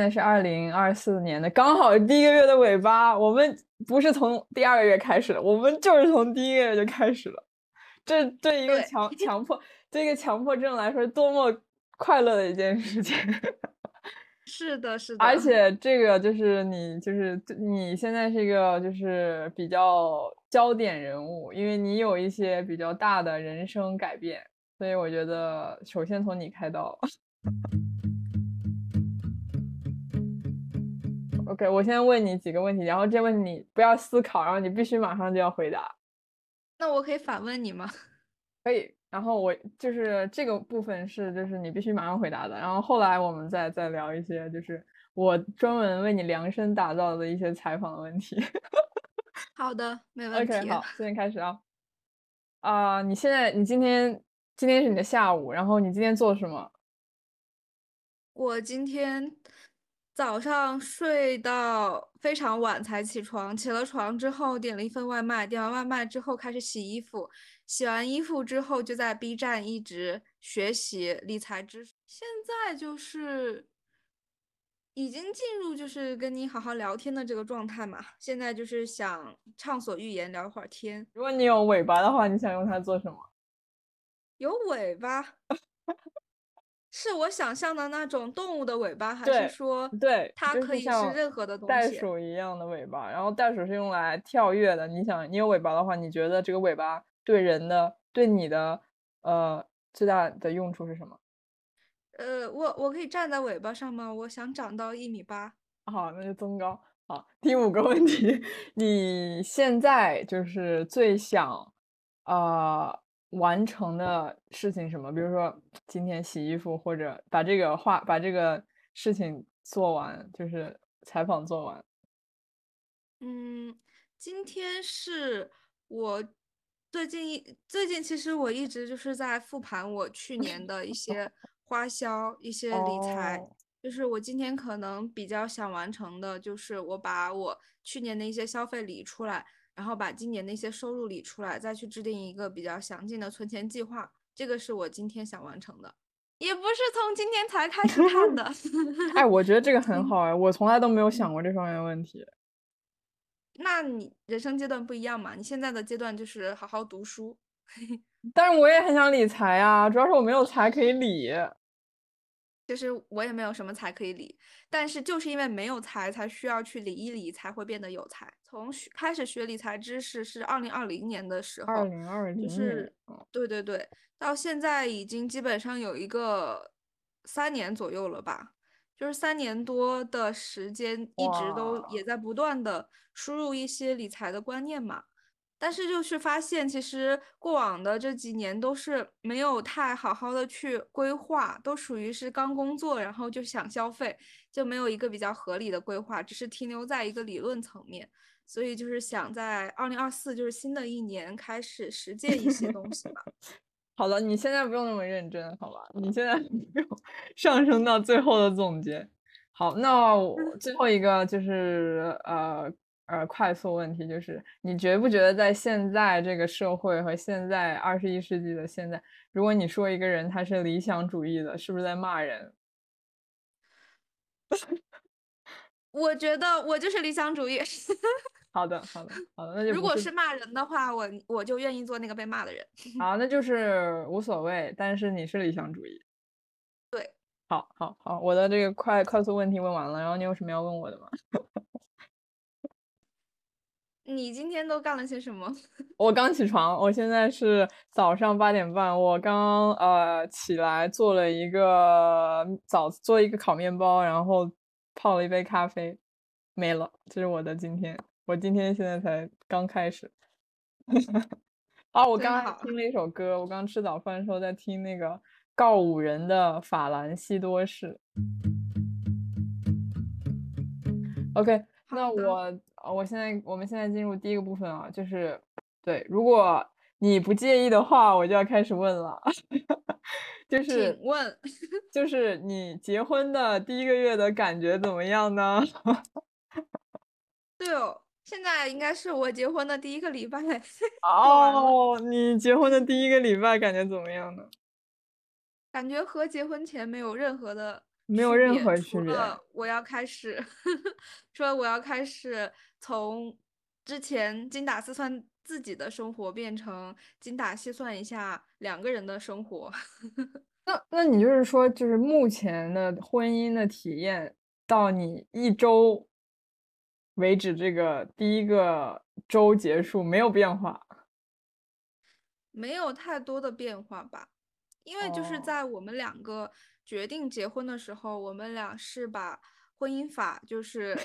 现在是二零二四年的，刚好第一个月的尾巴。我们不是从第二个月开始的，我们就是从第一个月就开始了。这对一个强强迫，对一个强迫症来说，多么快乐的一件事情。是的，是的。而且这个就是你，就是你现在是一个就是比较焦点人物，因为你有一些比较大的人生改变，所以我觉得首先从你开刀。OK，我先问你几个问题，然后这问题你不要思考，然后你必须马上就要回答。那我可以反问你吗？可以。然后我就是这个部分是就是你必须马上回答的。然后后来我们再再聊一些就是我专门为你量身打造的一些采访的问题。好的，没问题。OK，好，现在开始啊。啊，你现在你今天今天是你的下午，然后你今天做什么？我今天早上睡到非常晚才起床，起了床之后点了一份外卖，点完外卖之后开始洗衣服，洗完衣服之后就在 B 站一直学习理财知识。现在就是已经进入就是跟你好好聊天的这个状态嘛。现在就是想畅所欲言聊会儿天。如果你有尾巴的话，你想用它做什么？有尾巴。是我想象的那种动物的尾巴，还是说对它可以是任何的东西？袋鼠一样的尾巴，然后袋鼠是用来跳跃的。你想，你有尾巴的话，你觉得这个尾巴对人的、对你的呃最大的用处是什么？呃，我我可以站在尾巴上吗？我想长到一米八。好，那就增高。好，第五个问题，你现在就是最想啊。完成的事情什么？比如说 今天洗衣服，或者把这个话把这个事情做完，就是采访做完。嗯，今天是我最近最近其实我一直就是在复盘我去年的一些 花销、一些理财，就是我今天可能比较想完成的，就是我把我去年的一些消费理出来。然后把今年那些收入理出来，再去制定一个比较详尽的存钱计划，这个是我今天想完成的，也不是从今天才开始看的。哎，我觉得这个很好哎，我从来都没有想过这方面问题。那你人生阶段不一样嘛？你现在的阶段就是好好读书。但是我也很想理财啊，主要是我没有财可以理。其实我也没有什么财可以理，但是就是因为没有财，才需要去理一理，才会变得有财。从开始学理财知识是二零二零年的时候，二零二零是，对对对，到现在已经基本上有一个三年左右了吧，就是三年多的时间，一直都也在不断的输入一些理财的观念嘛。但是就是发现，其实过往的这几年都是没有太好好的去规划，都属于是刚工作，然后就想消费，就没有一个比较合理的规划，只是停留在一个理论层面。所以就是想在二零二四，就是新的一年开始实践一些东西吧。好了，你现在不用那么认真，好吧？你现在不用 上升到最后的总结。好，那最后一个就是呃。呃，快速问题就是，你觉不觉得在现在这个社会和现在二十一世纪的现在，如果你说一个人他是理想主义的，是不是在骂人？我觉得我就是理想主义。好的，好的，好的，那就如果是骂人的话，我我就愿意做那个被骂的人。好，那就是无所谓，但是你是理想主义。对，好，好，好，我的这个快快速问题问完了，然后你有什么要问我的吗？你今天都干了些什么？我刚起床，我现在是早上八点半，我刚呃起来做了一个早做一个烤面包，然后泡了一杯咖啡，没了。这是我的今天，我今天现在才刚开始。啊，我刚刚听了一首歌，我刚吃早饭的时候在听那个告五人的《法兰西多士》。OK。那我，我现在，我们现在进入第一个部分啊，就是，对，如果你不介意的话，我就要开始问了，就是，请问，就是你结婚的第一个月的感觉怎么样呢？对哦，现在应该是我结婚的第一个礼拜。哦，你结婚的第一个礼拜感觉怎么样呢？感觉和结婚前没有任何的没有任何区别。我要开始说，我要开始从之前精打细算自己的生活，变成精打细算一下两个人的生活。那那你就是说，就是目前的婚姻的体验，到你一周为止，这个第一个周结束没有变化，没有太多的变化吧？因为就是在我们两个决定结婚的时候，我们俩是把婚姻法就是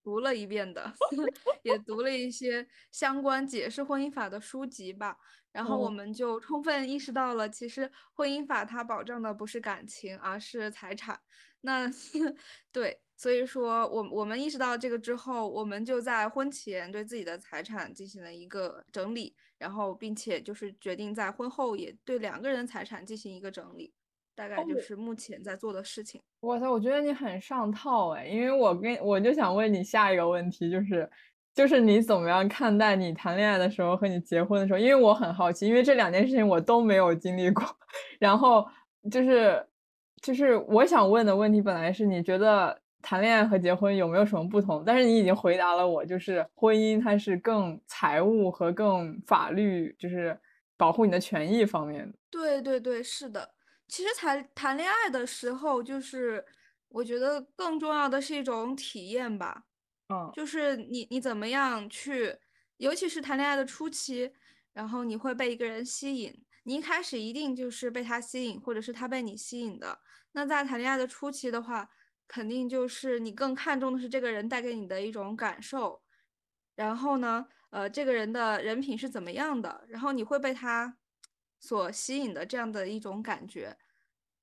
读了一遍的，也读了一些相关解释婚姻法的书籍吧。然后我们就充分意识到了，其实婚姻法它保障的不是感情，而是财产。那 对，所以说我我们意识到这个之后，我们就在婚前对自己的财产进行了一个整理，然后并且就是决定在婚后也对两个人财产进行一个整理，大概就是目前在做的事情。哇塞，我觉得你很上套哎，因为我跟我就想问你下一个问题就是。就是你怎么样看待你谈恋爱的时候和你结婚的时候？因为我很好奇，因为这两件事情我都没有经历过。然后就是，就是我想问的问题本来是你觉得谈恋爱和结婚有没有什么不同？但是你已经回答了我，就是婚姻它是更财务和更法律，就是保护你的权益方面的。对对对，是的。其实谈谈恋爱的时候，就是我觉得更重要的是一种体验吧。嗯，就是你你怎么样去，尤其是谈恋爱的初期，然后你会被一个人吸引，你一开始一定就是被他吸引，或者是他被你吸引的。那在谈恋爱的初期的话，肯定就是你更看重的是这个人带给你的一种感受，然后呢，呃，这个人的人品是怎么样的，然后你会被他所吸引的这样的一种感觉，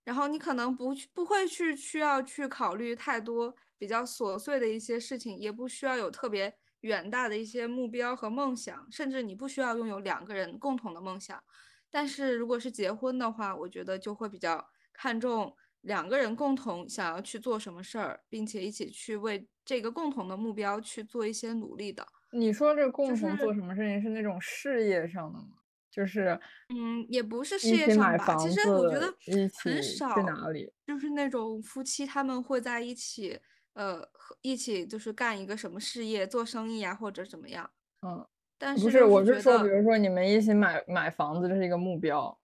然后你可能不不会去需要去考虑太多。比较琐碎的一些事情，也不需要有特别远大的一些目标和梦想，甚至你不需要拥有两个人共同的梦想。但是如果是结婚的话，我觉得就会比较看重两个人共同想要去做什么事儿，并且一起去为这个共同的目标去做一些努力的。你说这共同做什么事情是那种事业上的吗？就是，嗯，也不是事业上吧。其实我觉得很少，在哪里？就是那种夫妻他们会在一起。呃，一起就是干一个什么事业，做生意啊，或者怎么样？嗯，但是不是，我是说，比如说你们一起买买房子，这是一个目标。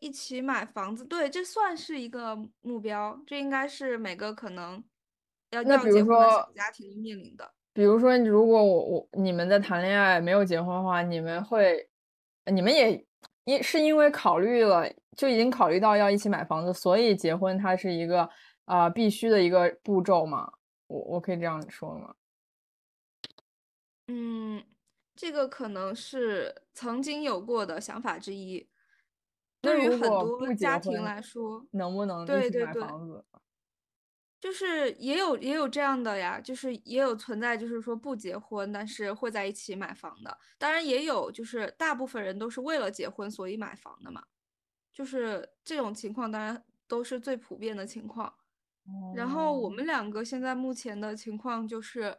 一起买房子，对，这算是一个目标。这应该是每个可能要要结婚的小家庭面临的。比如说，如果我我你们在谈恋爱没有结婚的话，你们会，你们也因是因为考虑了，就已经考虑到要一起买房子，所以结婚它是一个。啊，必须的一个步骤嘛，我我可以这样说吗？嗯，这个可能是曾经有过的想法之一。对于很多家庭来说，能不能一起买房子？就是也有也有这样的呀，就是也有存在，就是说不结婚，但是会在一起买房的。当然也有，就是大部分人都是为了结婚所以买房的嘛。就是这种情况，当然都是最普遍的情况。然后我们两个现在目前的情况就是，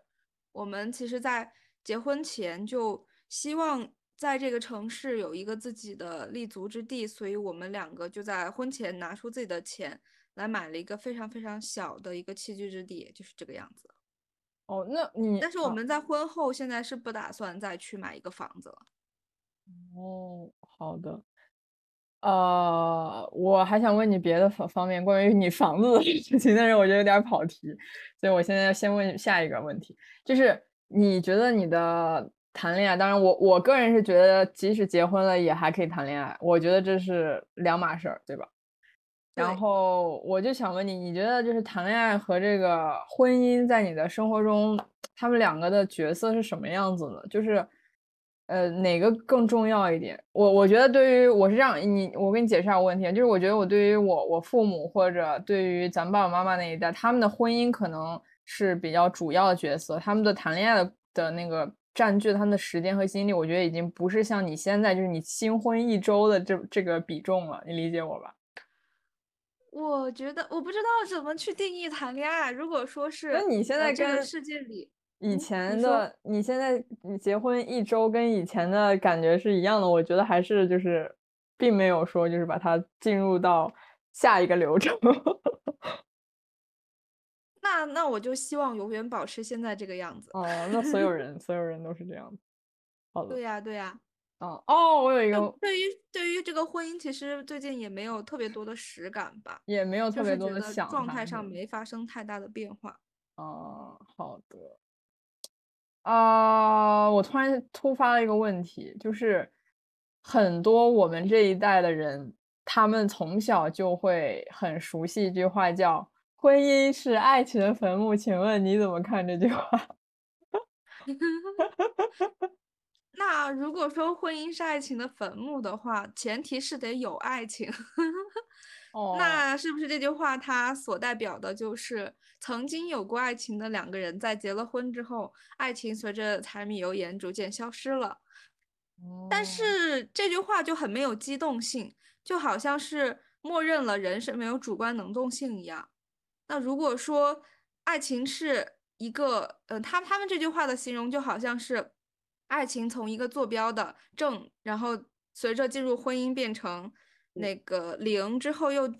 我们其实，在结婚前就希望在这个城市有一个自己的立足之地，所以我们两个就在婚前拿出自己的钱来买了一个非常非常小的一个栖居之地，就是这个样子。哦，那你但是我们在婚后现在是不打算再去买一个房子了。哦，好的。呃，我还想问你别的方方面关于你房子的事情，但是我觉得有点跑题，所以我现在先问下一个问题，就是你觉得你的谈恋爱，当然我我个人是觉得，即使结婚了也还可以谈恋爱，我觉得这是两码事儿，对吧？然后我就想问你，你觉得就是谈恋爱和这个婚姻在你的生活中，他们两个的角色是什么样子的？就是。呃，哪个更重要一点？我我觉得对于我是这样，你我给你解释下问题，就是我觉得我对于我我父母或者对于咱爸爸妈妈那一代，他们的婚姻可能是比较主要的角色，他们的谈恋爱的的那个占据他们的时间和精力，我觉得已经不是像你现在就是你新婚一周的这这个比重了，你理解我吧？我觉得我不知道怎么去定义谈恋爱，如果说是那你现在这个世界里。以前的你现在你结婚一周跟以前的感觉是一样的，我觉得还是就是，并没有说就是把它进入到下一个流程。那那我就希望永远保持现在这个样子。哦，那所有人所有人都是这样子。好的。对呀，对呀。哦哦，我有一个。对于对于这个婚姻，其实最近也没有特别多的实感吧，也没有特别多的想状态上没发生太大的变化。哦，好的。啊，我突然突发了一个问题，就是很多我们这一代的人，他们从小就会很熟悉一句话，叫“婚姻是爱情的坟墓”。请问你怎么看这句话？那如果说婚姻是爱情的坟墓的话，前提是得有爱情。哦那是不是这句话它所代表的就是曾经有过爱情的两个人在结了婚之后，爱情随着柴米油盐逐渐消失了？但是这句话就很没有机动性，就好像是默认了人是没有主观能动性一样。那如果说爱情是一个，呃，他他们这句话的形容就好像是爱情从一个坐标的正，然后随着进入婚姻变成。那个零之后又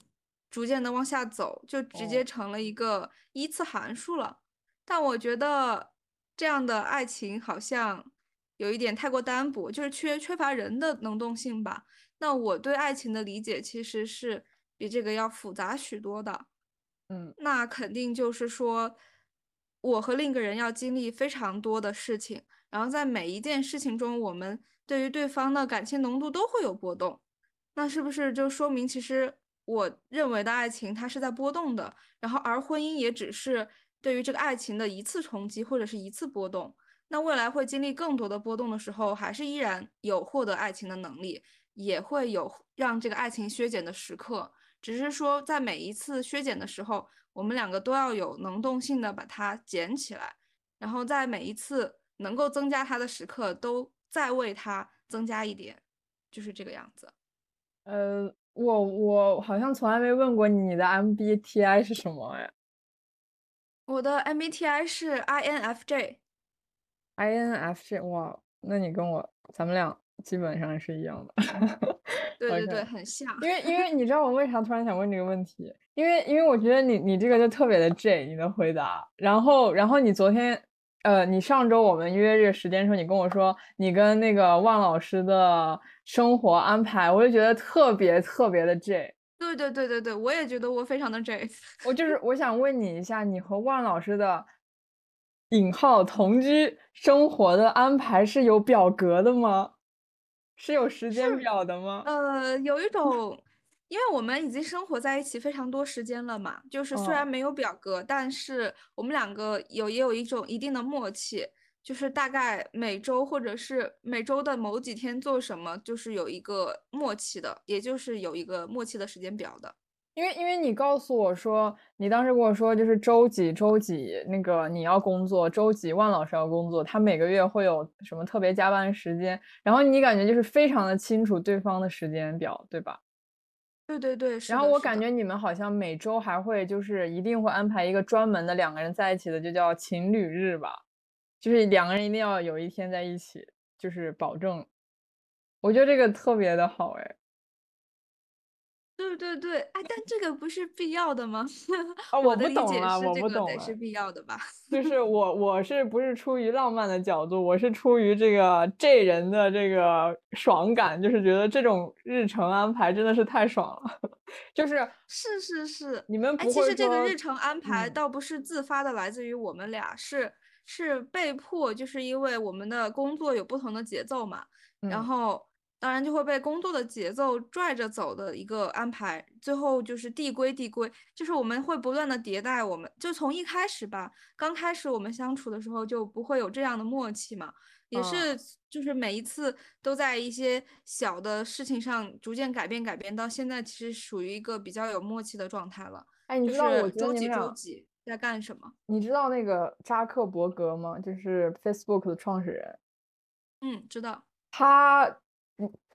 逐渐的往下走，就直接成了一个一次函数了。但我觉得这样的爱情好像有一点太过单薄，就是缺缺乏人的能动性吧。那我对爱情的理解其实是比这个要复杂许多的。嗯，那肯定就是说，我和另一个人要经历非常多的事情，然后在每一件事情中，我们对于对方的感情浓度都会有波动。那是不是就说明，其实我认为的爱情它是在波动的，然后而婚姻也只是对于这个爱情的一次冲击或者是一次波动。那未来会经历更多的波动的时候，还是依然有获得爱情的能力，也会有让这个爱情削减的时刻。只是说在每一次削减的时候，我们两个都要有能动性的把它捡起来，然后在每一次能够增加他的时刻，都再为他增加一点，就是这个样子。呃，我我好像从来没问过你的 MBTI 是什么哎。我的 MBTI 是 INFJ。INFJ，哇，那你跟我咱们俩基本上是一样的。对对对，很像。因为因为 你知道我为啥突然想问这个问题？因为因为我觉得你你这个就特别的 J，你的回答。然后然后你昨天。呃，你上周我们约这个时间的时候，你跟我说你跟那个万老师的生活安排，我就觉得特别特别的 J。对对对对对，我也觉得我非常的 J。我就是我想问你一下，你和万老师的引号同居生活的安排是有表格的吗？是有时间表的吗？呃，有一种。因为我们已经生活在一起非常多时间了嘛，就是虽然没有表格，但是我们两个有也有一种一定的默契，就是大概每周或者是每周的某几天做什么，就是有一个默契的，也就是有一个默契的时间表的。因为因为你告诉我说，你当时跟我说就是周几周几那个你要工作，周几万老师要工作，他每个月会有什么特别加班时间，然后你感觉就是非常的清楚对方的时间表，对吧？对对对，然后我感觉你们好像每周还会就是一定会安排一个专门的两个人在一起的，就叫情侣日吧，就是两个人一定要有一天在一起，就是保证。我觉得这个特别的好哎。对对对，哎，但这个不是必要的吗？啊，我不懂了，我不懂了。是必要的吧？就是我，我是不是出于浪漫的角度？我是出于这个这人的这个爽感，就是觉得这种日程安排真的是太爽了。就是是是是，你们哎，其实这个日程安排倒不是自发的，来自于我们俩，是是被迫，就是因为我们的工作有不同的节奏嘛，然后。当然就会被工作的节奏拽着走的一个安排，最后就是递归递归，就是我们会不断的迭代，我们就从一开始吧，刚开始我们相处的时候就不会有这样的默契嘛，也是就是每一次都在一些小的事情上逐渐改变改变，到现在其实属于一个比较有默契的状态了。哎，你知道我周几周几在干什么？你知道那个扎克伯格吗？就是 Facebook 的创始人。嗯，知道。他。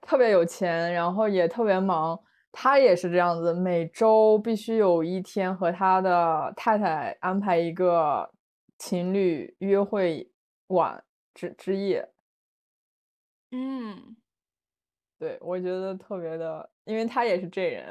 特别有钱，然后也特别忙。他也是这样子，每周必须有一天和他的太太安排一个情侣约会晚之之夜。嗯，对，我觉得特别的，因为他也是这人，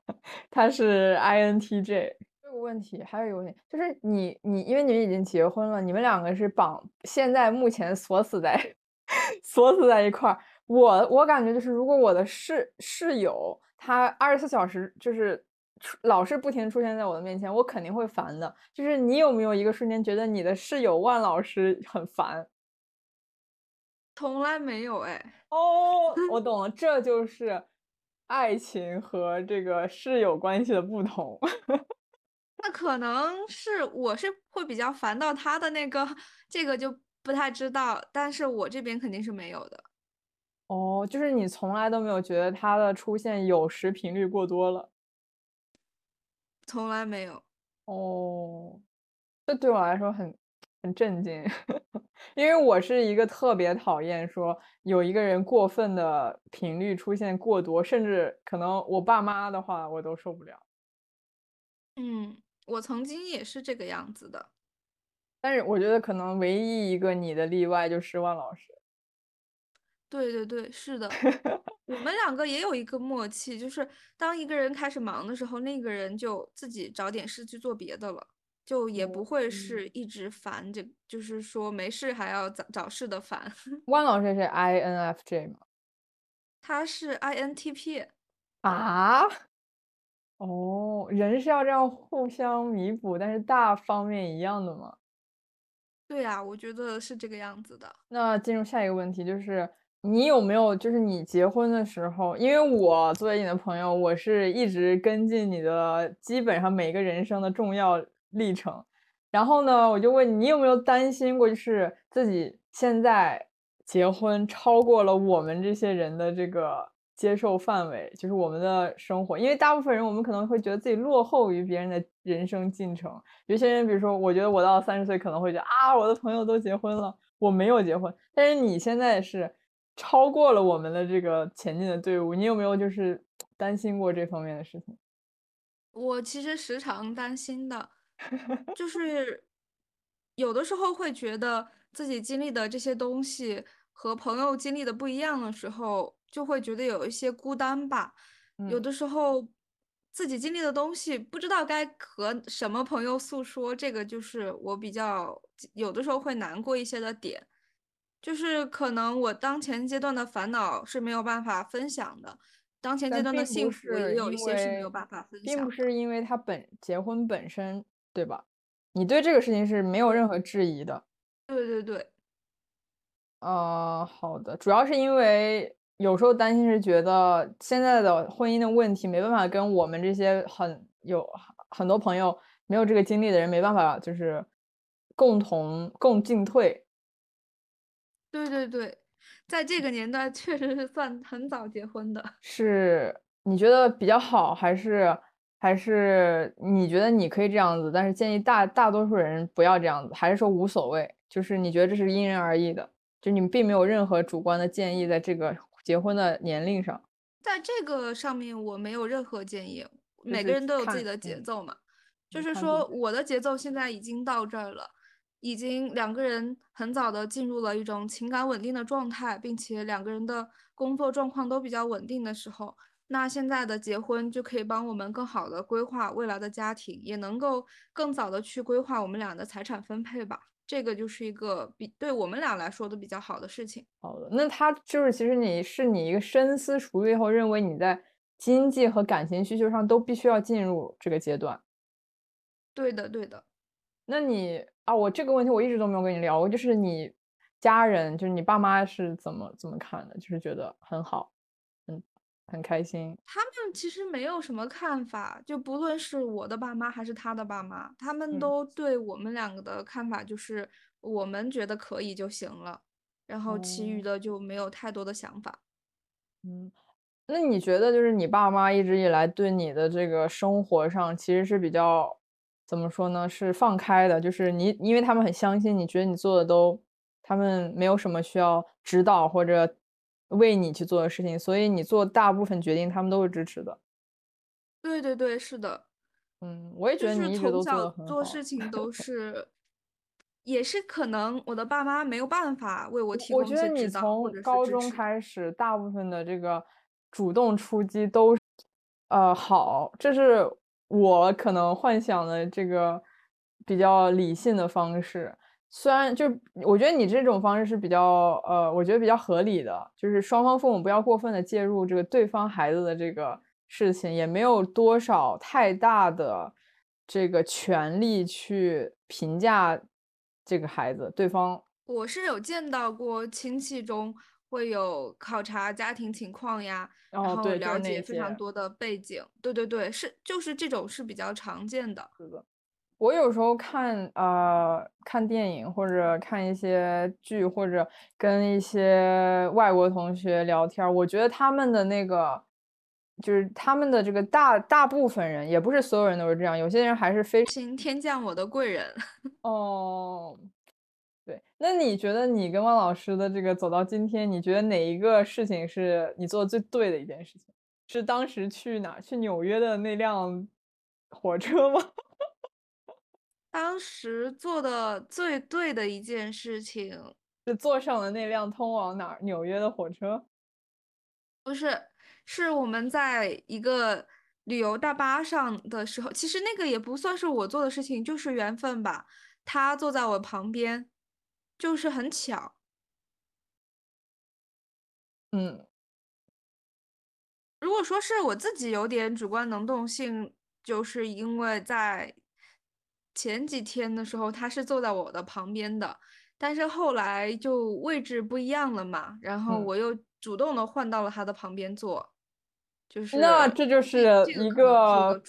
他是 INTJ。这个问题还有一个问题，就是你你，因为你们已经结婚了，你们两个是绑，现在目前锁死在 锁死在一块儿。我我感觉就是，如果我的室室友他二十四小时就是老是不停出现在我的面前，我肯定会烦的。就是你有没有一个瞬间觉得你的室友万老师很烦？从来没有哎。哦，我 懂了，这就是爱情和这个室友关系的不同。那可能是我是会比较烦到他的那个，这个就不太知道，但是我这边肯定是没有的。哦，就是你从来都没有觉得他的出现有时频率过多了，从来没有。哦，这对我来说很很震惊，因为我是一个特别讨厌说有一个人过分的频率出现过多，甚至可能我爸妈的话我都受不了。嗯。我曾经也是这个样子的，但是我觉得可能唯一一个你的例外就是万老师。对对对，是的，我们两个也有一个默契，就是当一个人开始忙的时候，那个人就自己找点事去做别的了，就也不会是一直烦，这就是说没事还要找找事的烦。万老师是 INFJ 吗？他是 INTP 啊。哦，人是要这样互相弥补，但是大方面一样的吗？对呀，我觉得是这个样子的。那进入下一个问题，就是你有没有，就是你结婚的时候，因为我作为你的朋友，我是一直跟进你的基本上每个人生的重要历程。然后呢，我就问你，你有没有担心过，就是自己现在结婚超过了我们这些人的这个？接受范围就是我们的生活，因为大部分人我们可能会觉得自己落后于别人的人生进程。有些人，比如说，我觉得我到三十岁可能会觉得啊，我的朋友都结婚了，我没有结婚。但是你现在是超过了我们的这个前进的队伍，你有没有就是担心过这方面的事情？我其实时常担心的，就 是有的时候会觉得自己经历的这些东西和朋友经历的不一样的时候。就会觉得有一些孤单吧，有的时候自己经历的东西不知道该和什么朋友诉说，这个就是我比较有的时候会难过一些的点，就是可能我当前阶段的烦恼是没有办法分享的，当前阶段的幸福也有一些是没有办法分享，并不是因为他本结婚本身对吧？你对这个事情是没有任何质疑的。对对对。呃，好的，主要是因为。有时候担心是觉得现在的婚姻的问题没办法跟我们这些很有很多朋友没有这个经历的人没办法，就是共同共进退。对对对，在这个年代确实是算很早结婚的。是你觉得比较好，还是还是你觉得你可以这样子？但是建议大大多数人不要这样子，还是说无所谓？就是你觉得这是因人而异的，就你们并没有任何主观的建议在这个。结婚的年龄上，在这个上面我没有任何建议。每个人都有自己的节奏嘛，就是说我的节奏现在已经到这儿了，已经两个人很早的进入了一种情感稳定的状态，并且两个人的工作状况都比较稳定的时候，那现在的结婚就可以帮我们更好的规划未来的家庭，也能够更早的去规划我们俩的财产分配吧。这个就是一个比对我们俩来说都比较好的事情。好的，那他就是其实你是你一个深思熟虑后认为你在经济和感情需求上都必须要进入这个阶段。对的，对的。那你啊，我这个问题我一直都没有跟你聊过，就是你家人，就是你爸妈是怎么怎么看的？就是觉得很好。很开心，他们其实没有什么看法，就不论是我的爸妈还是他的爸妈，他们都对我们两个的看法就是我们觉得可以就行了，然后其余的就没有太多的想法。嗯，那你觉得就是你爸妈一直以来对你的这个生活上其实是比较怎么说呢？是放开的，就是你因为他们很相信，你觉得你做的都，他们没有什么需要指导或者。为你去做的事情，所以你做大部分决定，他们都是支持的。对对对，是的。嗯，我也觉得你一直都做做事情都 是，也是可能我的爸妈没有办法为我提供我觉得你从高中开始，大部分的这个主动出击都呃，好，这是我可能幻想的这个比较理性的方式。虽然就我觉得你这种方式是比较呃，我觉得比较合理的，就是双方父母不要过分的介入这个对方孩子的这个事情，也没有多少太大的这个权利去评价这个孩子。对方，我是有见到过亲戚中会有考察家庭情况呀，然后了解非常多的背景。对对对，是就是这种是比较常见的。是的。我有时候看呃看电影或者看一些剧，或者跟一些外国同学聊天，我觉得他们的那个就是他们的这个大大部分人，也不是所有人都是这样，有些人还是非行天降我的贵人 哦。对，那你觉得你跟汪老师的这个走到今天，你觉得哪一个事情是你做的最对的一件事情？是当时去哪去纽约的那辆火车吗？当时做的最对的一件事情是坐上了那辆通往哪儿纽约的火车，不是，是我们在一个旅游大巴上的时候，其实那个也不算是我做的事情，就是缘分吧。他坐在我旁边，就是很巧。嗯，如果说是我自己有点主观能动性，就是因为在。前几天的时候，他是坐在我的旁边的，但是后来就位置不一样了嘛，然后我又主动的换到了他的旁边坐，就是那这就是一个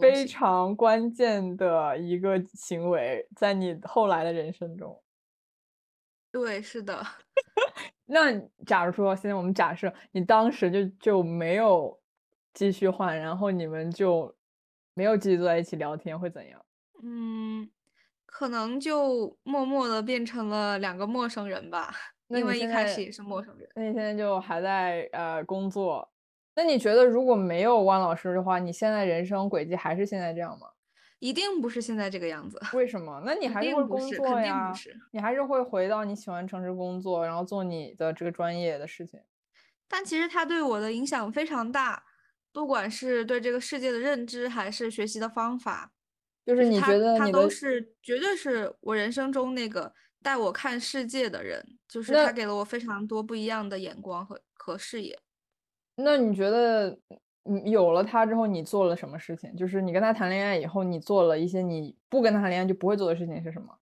非常关键的一个行为，在你后来的人生中。对，是的。那假如说现在我们假设你当时就就没有继续换，然后你们就没有继续坐在一起聊天，会怎样？嗯，可能就默默的变成了两个陌生人吧，因为一开始也是陌生人。那你现在就还在呃工作？那你觉得如果没有汪老师的话，你现在人生轨迹还是现在这样吗？一定不是现在这个样子。为什么？那你 还是会工作呀？你还是会回到你喜欢城市工作，然后做你的这个专业的事情。但其实他对我的影响非常大，不管是对这个世界的认知，还是学习的方法。就是你觉得他都是绝对是我人生中那个带我看世界的人，就是他给了我非常多不一样的眼光和和视野。那你觉得，有了他之后，你做了什么事情？就是你跟他谈恋爱以后，你做了一些你不跟他谈恋爱就不会做的事情是什么？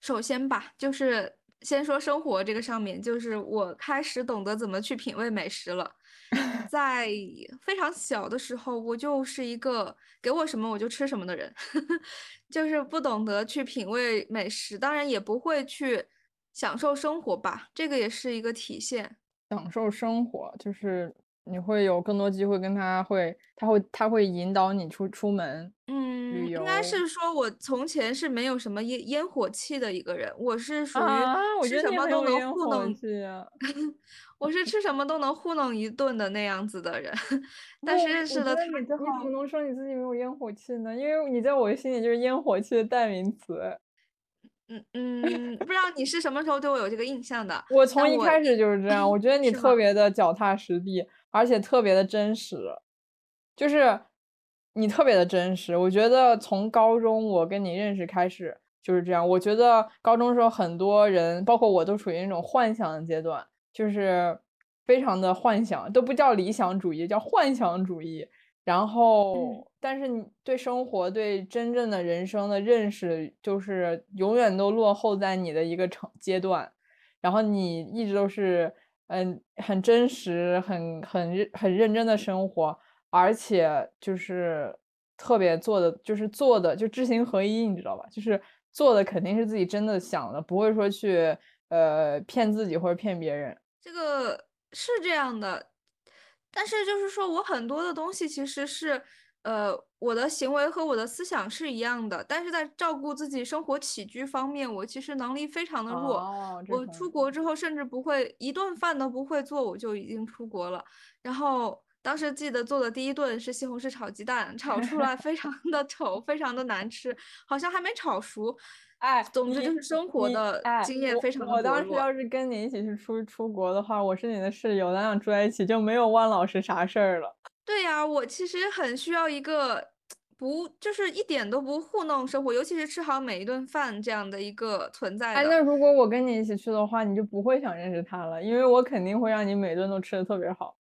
首先吧，就是先说生活这个上面，就是我开始懂得怎么去品味美食了。在非常小的时候，我就是一个给我什么我就吃什么的人，就是不懂得去品味美食，当然也不会去享受生活吧。这个也是一个体现。享受生活就是你会有更多机会跟他会，他会他会引导你出出门，嗯，应该是说我从前是没有什么烟烟火气的一个人，我是属于吃什么都能糊弄。啊 我是吃什么都能糊弄一顿的那样子的人，但是认识了他，你怎么能说你自己没有烟火气呢？因为你在我心里就是烟火气的代名词。嗯嗯，不知道你是什么时候对我有这个印象的？我从一开始就是这样，我觉得你特别的脚踏实地，而且特别的真实，就是你特别的真实。我觉得从高中我跟你认识开始就是这样。我觉得高中时候很多人，包括我都处于那种幻想的阶段。就是非常的幻想，都不叫理想主义，叫幻想主义。然后，但是你对生活、对真正的人生的认识，就是永远都落后在你的一个成阶段。然后你一直都是，嗯，很真实、很很认很认真的生活，而且就是特别做的，就是做的就知行合一，你知道吧？就是做的肯定是自己真的想的，不会说去呃骗自己或者骗别人。这个是这样的，但是就是说我很多的东西其实是，呃，我的行为和我的思想是一样的，但是在照顾自己生活起居方面，我其实能力非常的弱。我出国之后，甚至不会一顿饭都不会做，我就已经出国了。然后当时记得做的第一顿是西红柿炒鸡蛋，炒出来非常的丑，非常的难吃，好像还没炒熟。哎，总之就是生活的经验非常我当时要是跟你一起去出出国的话，我是你的室友，咱俩住在一起就没有万老师啥事儿了。对呀，我其实很需要一个不就是一点都不糊弄生活，尤其是吃好每一顿饭这样的一个存在。哎，那如果我跟你一起去的话，你就不会想认识他了，因为我肯定会让你每顿都吃的特别好。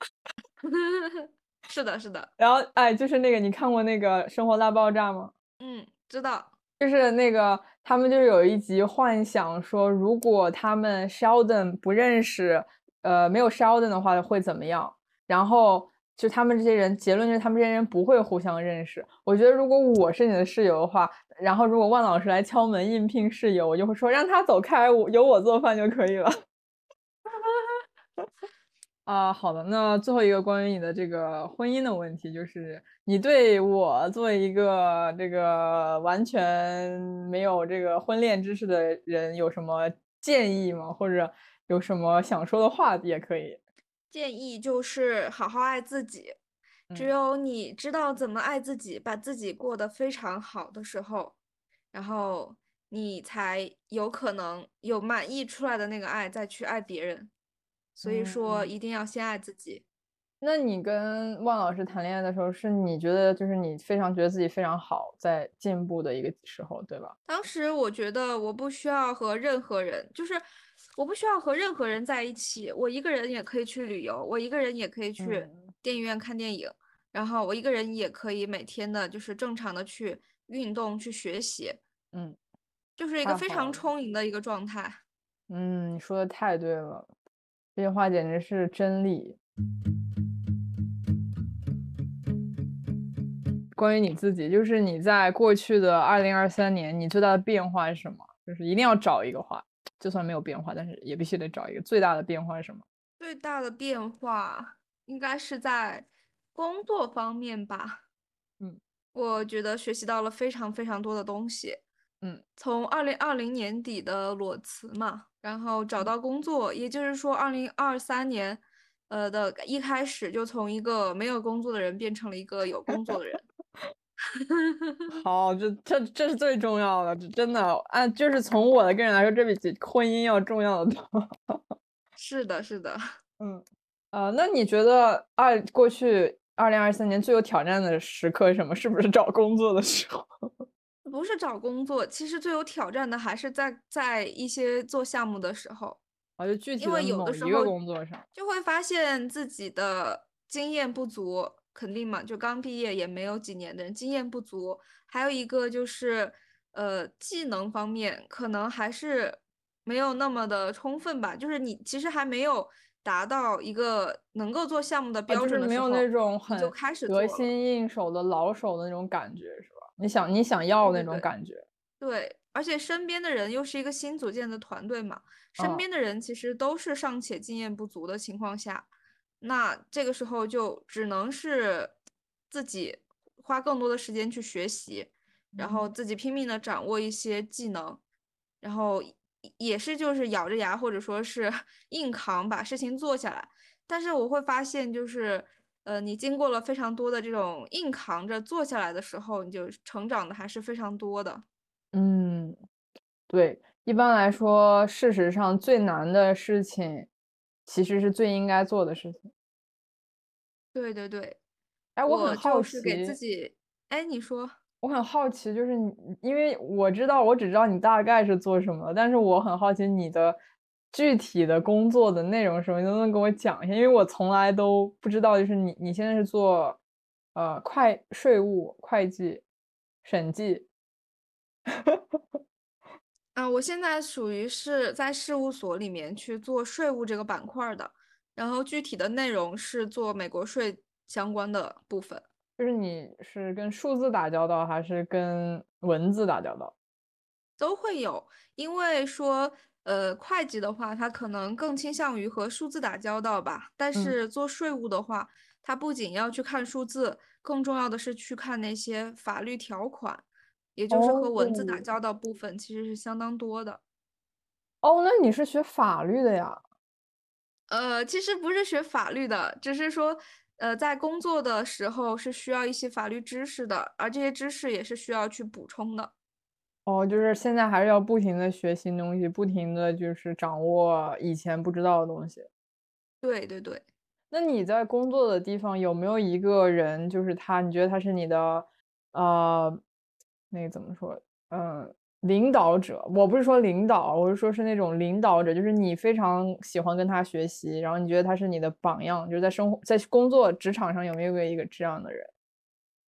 是的，是的。然后，哎，就是那个，你看过那个《生活大爆炸》吗？嗯，知道。就是那个，他们就是有一集幻想说，如果他们 Sheldon 不认识，呃，没有 Sheldon 的话会怎么样？然后就他们这些人，结论就是他们这些人不会互相认识。我觉得如果我是你的室友的话，然后如果万老师来敲门应聘室友，我就会说让他走开，我有我做饭就可以了。啊，好的，那最后一个关于你的这个婚姻的问题，就是你对我作为一个这个完全没有这个婚恋知识的人有什么建议吗？或者有什么想说的话也可以。建议就是好好爱自己，只有你知道怎么爱自己，把自己过得非常好的时候，然后你才有可能有满意出来的那个爱再去爱别人。所以说，一定要先爱自己。那你跟万老师谈恋爱的时候，是你觉得就是你非常觉得自己非常好，在进步的一个时候，对吧？当时我觉得我不需要和任何人，就是我不需要和任何人在一起，我一个人也可以去旅游，我一个人也可以去电影院看电影，然后我一个人也可以每天的就是正常的去运动、去学习，嗯，就是一个非常充盈的一个状态。嗯，你说的太对了。这句话简直是真理。关于你自己，就是你在过去的二零二三年，你最大的变化是什么？就是一定要找一个话，就算没有变化，但是也必须得找一个最大的变化是什么？最大的变化应该是在工作方面吧。嗯，我觉得学习到了非常非常多的东西。嗯，从二零二零年底的裸辞嘛。然后找到工作，也就是说，二零二三年，呃的一开始就从一个没有工作的人变成了一个有工作的人。好，这这这是最重要的，这真的啊就是从我的个人来说，这比婚姻要重要的多。是的，是的，嗯，呃，那你觉得二过去二零二三年最有挑战的时刻是什么？是不是找工作的时候？不是找工作，其实最有挑战的还是在在一些做项目的时候，啊，就具体的某一个工作上，就会发现自己的经验不足，肯定嘛，就刚毕业也没有几年的人，经验不足。还有一个就是，呃，技能方面可能还是没有那么的充分吧，就是你其实还没有达到一个能够做项目的标准的时候，没有那种很得心应手的老手的那种感觉，是吧？你想你想要那种感觉，对，而且身边的人又是一个新组建的团队嘛，身边的人其实都是尚且经验不足的情况下，那这个时候就只能是自己花更多的时间去学习，然后自己拼命的掌握一些技能，然后也是就是咬着牙或者说是 硬扛把事情做下来，但是我会发现就是。呃，你经过了非常多的这种硬扛着做下来的时候，你就成长的还是非常多的。嗯，对，一般来说，事实上最难的事情，其实是最应该做的事情。对对对，哎，我很好奇，给自己，哎，你说，我很好奇，就是你，因为我知道，我只知道你大概是做什么，但是我很好奇你的。具体的工作的内容什么，你能不能给我讲一下？因为我从来都不知道，就是你你现在是做，呃，会税务、会计、审计。啊，我现在属于是在事务所里面去做税务这个板块的，然后具体的内容是做美国税相关的部分。就是你是跟数字打交道，还是跟文字打交道？都会有，因为说。呃，会计的话，他可能更倾向于和数字打交道吧。但是做税务的话，他不仅要去看数字，更重要的是去看那些法律条款，也就是和文字打交道部分其实是相当多的。哦，那你是学法律的呀？呃，其实不是学法律的，只是说，呃，在工作的时候是需要一些法律知识的，而这些知识也是需要去补充的。哦，就是现在还是要不停的学新东西，不停的就是掌握以前不知道的东西。对对对，那你在工作的地方有没有一个人，就是他，你觉得他是你的，呃，那个怎么说？嗯，领导者。我不是说领导，我是说是那种领导者，就是你非常喜欢跟他学习，然后你觉得他是你的榜样，就是在生活、在工作职场上有没有一个这样的人？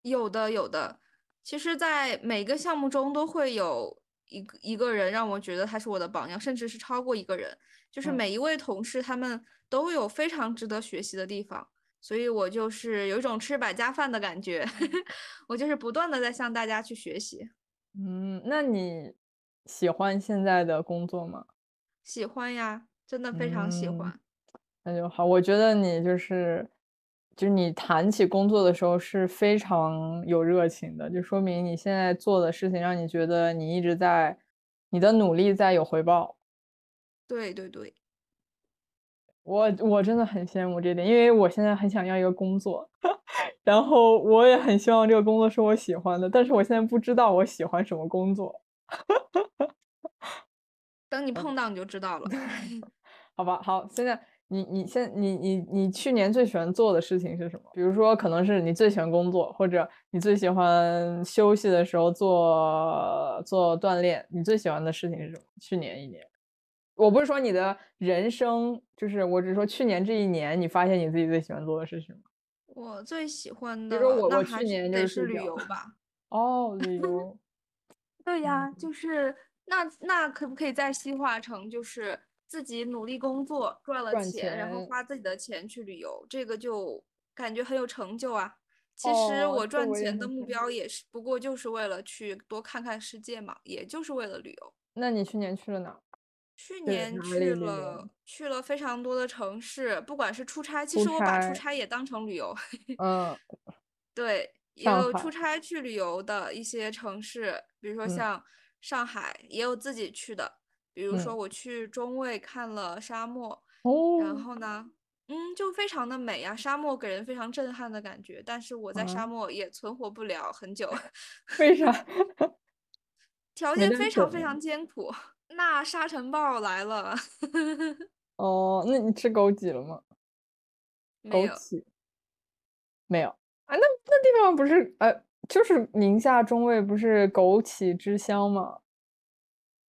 有的，有的。其实，在每个项目中都会有一个一个人让我觉得他是我的榜样，甚至是超过一个人。就是每一位同事，他们。都有非常值得学习的地方，所以我就是有一种吃百家饭的感觉，我就是不断的在向大家去学习。嗯，那你喜欢现在的工作吗？喜欢呀，真的非常喜欢。那就好，我觉得你就是，就是你谈起工作的时候是非常有热情的，就说明你现在做的事情让你觉得你一直在，你的努力在有回报。对对对。我我真的很羡慕这点，因为我现在很想要一个工作，然后我也很希望这个工作是我喜欢的，但是我现在不知道我喜欢什么工作。等你碰到你就知道了。好吧，好，现在你你现你你你去年最喜欢做的事情是什么？比如说，可能是你最喜欢工作，或者你最喜欢休息的时候做做锻炼。你最喜欢的事情是什么？去年一年。我不是说你的人生，就是我只是说去年这一年，你发现你自己最喜欢做的事情吗？我最喜欢的，比如说我我去年就是旅游吧。哦，旅游。对呀，就是那那可不可以再细化成就是自己努力工作赚了钱，然后花自己的钱去旅游，这个就感觉很有成就啊。其实我赚钱的目标也是，不过就是为了去多看看世界嘛，也就是为了旅游。那你去年去了哪？去年去了去了非常多的城市，不管是出差，其实我把出差也当成旅游。嗯，对，也有出差去旅游的一些城市，比如说像上海，也有自己去的。比如说我去中卫看了沙漠，然后呢，嗯，就非常的美呀，沙漠给人非常震撼的感觉。但是我在沙漠也存活不了很久，为啥？条件非常 非常艰苦。那沙尘暴来了，哦，那你吃枸杞了吗？枸杞没有啊？那那地方不是呃，就是宁夏中卫不是枸杞之乡吗？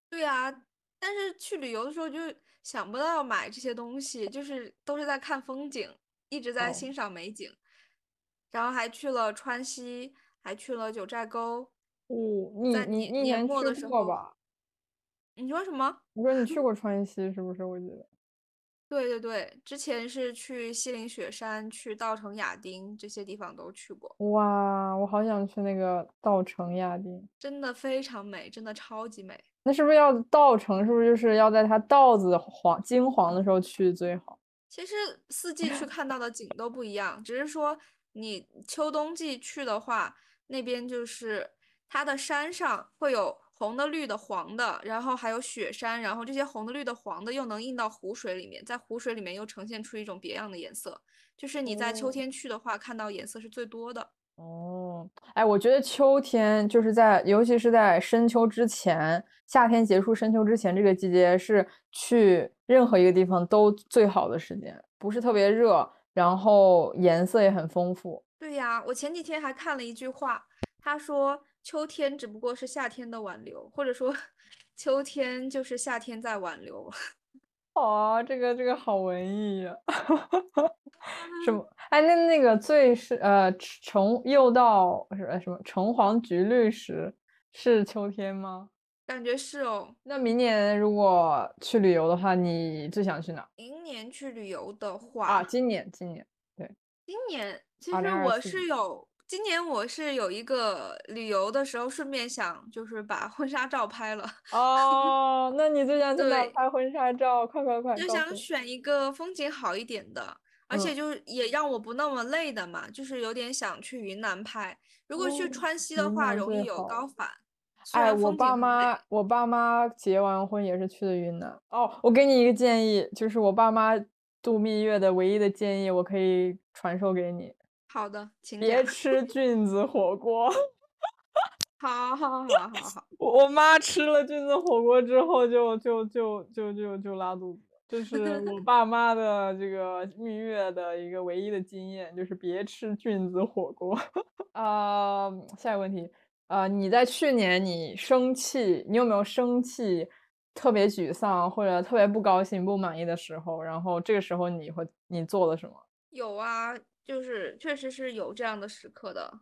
对啊，但是去旅游的时候就想不到买这些东西，就是都是在看风景，一直在欣赏美景，然后还去了川西，还去了九寨沟。哦，你你你年末的时候吧？你说什么？我说你去过川西是不是？我记得。对对对，之前是去西岭雪山、去稻城亚丁这些地方都去过。哇，我好想去那个稻城亚丁，真的非常美，真的超级美。那是不是要稻城？是不是就是要在它稻子黄金黄的时候去最好？其实四季去看到的景都不一样，只是说你秋冬季去的话，那边就是它的山上会有。红的、绿的、黄的，然后还有雪山，然后这些红的、绿的、黄的又能映到湖水里面，在湖水里面又呈现出一种别样的颜色。就是你在秋天去的话，看到颜色是最多的。哦，哎，我觉得秋天就是在，尤其是在深秋之前，夏天结束、深秋之前这个季节是去任何一个地方都最好的时间，不是特别热，然后颜色也很丰富。对呀，我前几天还看了一句话，他说。秋天只不过是夏天的挽留，或者说，秋天就是夏天在挽留。哦，这个这个好文艺呀！什么？哎，那那个最是呃橙又到是什么橙黄橘绿时是秋天吗？感觉是哦。那明年如果去旅游的话，你最想去哪？明年去旅游的话啊，今年今年对，今年其实我是有。今年我是有一个旅游的时候，顺便想就是把婚纱照拍了。哦，那你最想去哪拍婚纱照？快快快！就想选一个风景好一点的，而且就是也让我不那么累的嘛，就是有点想去云南拍。如果去川西的话，容易有高反。哎，我爸妈，我爸妈结完婚也是去的云南。哦，我给你一个建议，就是我爸妈度蜜月的唯一的建议，我可以传授给你。好的，请别吃菌子火锅。好好好好好，我妈吃了菌子火锅之后就就就就就就拉肚子。这是 我爸妈的这个蜜月的一个唯一的经验，就是别吃菌子火锅。啊，下一个问题，啊，你在去年你生气，你有没有生气、特别沮丧或者特别不高兴、不满意的时候？然后这个时候你会你做了什么？有啊，就是确实是有这样的时刻的。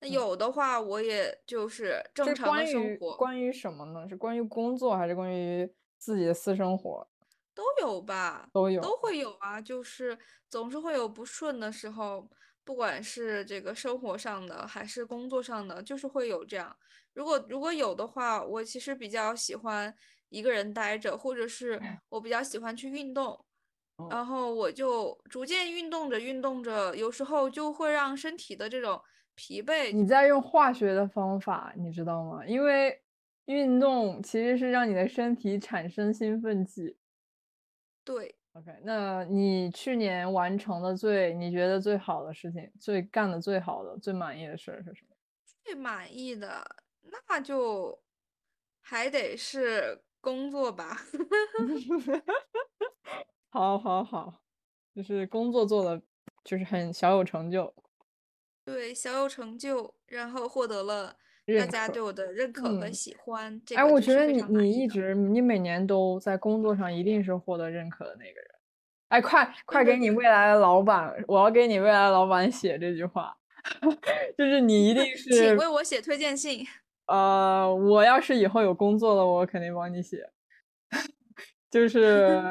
那有的话，我也就是正常的生活。关于什么呢？是关于工作还是关于自己的私生活？都有吧，都有，都会有啊。就是总是会有不顺的时候，不管是这个生活上的还是工作上的，就是会有这样。如果如果有的话，我其实比较喜欢一个人待着，或者是我比较喜欢去运动。然后我就逐渐运动着运动着，有时候就会让身体的这种疲惫。你在用化学的方法，你知道吗？因为运动其实是让你的身体产生兴奋剂。对，OK，那你去年完成的最你觉得最好的事情，最干的最好的、最满意的事是什么？最满意的那就还得是工作吧。好，好，好，就是工作做的，就是很小有成就。对，小有成就，然后获得了大家对我的认可和喜欢。哎，我觉得你你一直你每年都在工作上一定是获得认可的那个人。哎，快快给你未来的老板，我要给你未来的老板写这句话，就是你一定 是。请为我写推荐信。呃，我要是以后有工作了，我肯定帮你写。就是。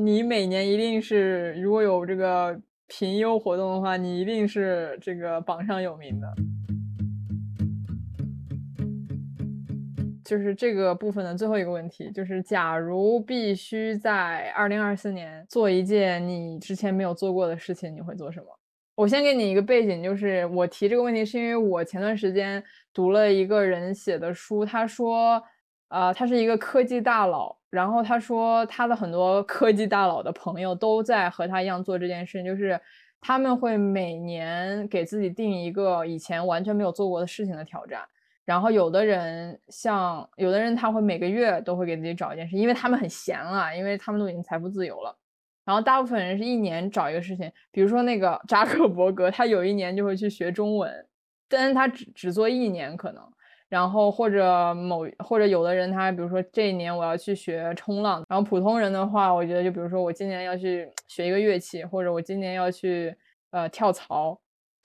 你每年一定是，如果有这个评优活动的话，你一定是这个榜上有名的。就是这个部分的最后一个问题，就是假如必须在二零二四年做一件你之前没有做过的事情，你会做什么？我先给你一个背景，就是我提这个问题是因为我前段时间读了一个人写的书，他说，呃，他是一个科技大佬。然后他说，他的很多科技大佬的朋友都在和他一样做这件事，就是他们会每年给自己定一个以前完全没有做过的事情的挑战。然后有的人像有的人他会每个月都会给自己找一件事，因为他们很闲了，因为他们都已经财富自由了。然后大部分人是一年找一个事情，比如说那个扎克伯格，他有一年就会去学中文，但是他只只做一年可能。然后或者某或者有的人他比如说这一年我要去学冲浪，然后普通人的话，我觉得就比如说我今年要去学一个乐器，或者我今年要去呃跳槽，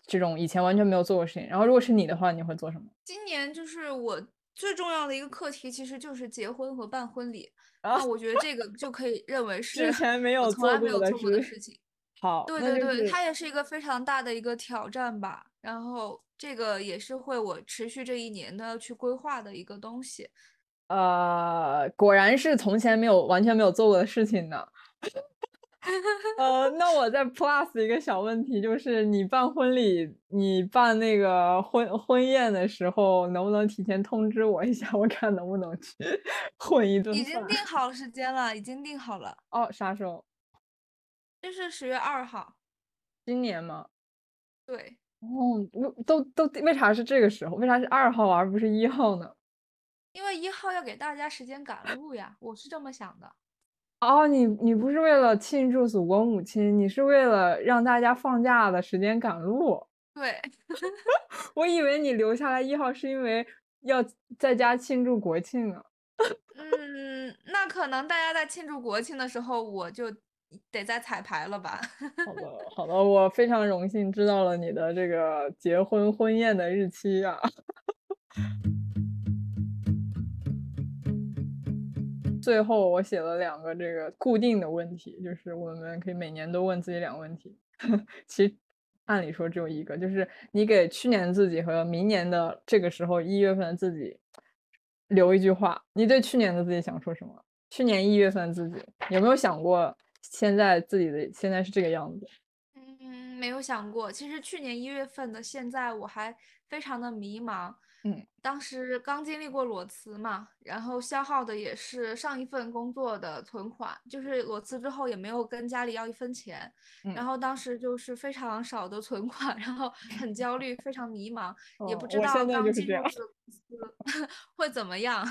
这种以前完全没有做过事情。然后如果是你的话，你会做什么？今年就是我最重要的一个课题，其实就是结婚和办婚礼。那我觉得这个就可以认为 是之前没有从来没有做过的事情。好，对对对，它也是一个非常大的一个挑战吧。然后。这个也是会我持续这一年都要去规划的一个东西，呃，果然是从前没有完全没有做过的事情呢。呃，那我再 plus 一个小问题，就是你办婚礼，你办那个婚婚宴的时候，能不能提前通知我一下，我看能不能去 混一顿已经定好时间了，已经定好了。哦，啥时候？就是十月二号。今年吗？对。哦，都都为啥是这个时候？为啥是二号而不是一号呢？因为一号要给大家时间赶路呀，我是这么想的。哦，你你不是为了庆祝祖国母亲，你是为了让大家放假的时间赶路。对，我以为你留下来一号是因为要在家庆祝国庆呢。嗯，那可能大家在庆祝国庆的时候，我就。得在彩排了吧？好的，好的，我非常荣幸知道了你的这个结婚婚宴的日期啊。最后我写了两个这个固定的问题，就是我们可以每年都问自己两个问题。其实按理说只有一个，就是你给去年自己和明年的这个时候一月份的自己留一句话。你对去年的自己想说什么？去年一月份自己有没有想过？现在自己的现在是这个样子，嗯，没有想过。其实去年一月份的现在我还非常的迷茫，嗯，当时刚经历过裸辞嘛，然后消耗的也是上一份工作的存款，就是裸辞之后也没有跟家里要一分钱，然后当时就是非常少的存款，然后很焦虑，非常迷茫，也不知道刚进入的公司 会怎么样。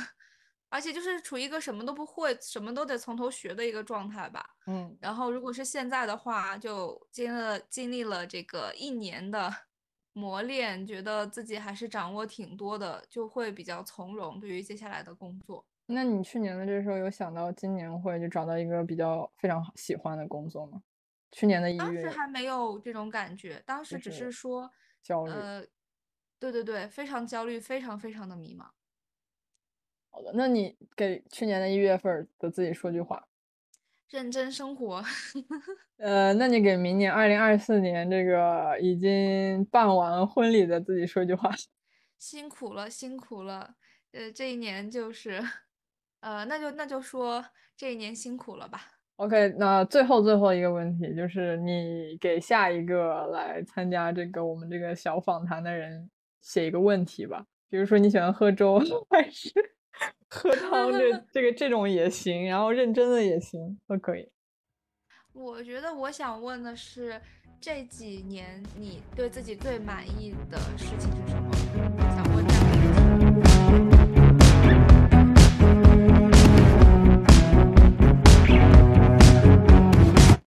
而且就是处于一个什么都不会、什么都得从头学的一个状态吧。嗯，然后如果是现在的话，就经了经历了这个一年的 磨练，觉得自己还是掌握挺多的，就会比较从容对于接下来的工作。那你去年的这时候有想到今年会就找到一个比较非常喜欢的工作吗？去年的一月，当时还没有这种感觉，当时只是说焦虑。呃，对对对，非常焦虑，非常非常的迷茫。好的，那你给去年的一月份的自己说句话。认真生活。呃，那你给明年二零二四年这个已经办完婚礼的自己说句话。辛苦了，辛苦了。呃，这一年就是，呃，那就那就说这一年辛苦了吧。OK，那最后最后一个问题就是，你给下一个来参加这个我们这个小访谈的人写一个问题吧。比如说你喜欢喝粥 还是？喝 汤这这个这种也行，然后认真的也行，都可以。我觉得我想问的是，这几年你对自己最满意的事情是什么？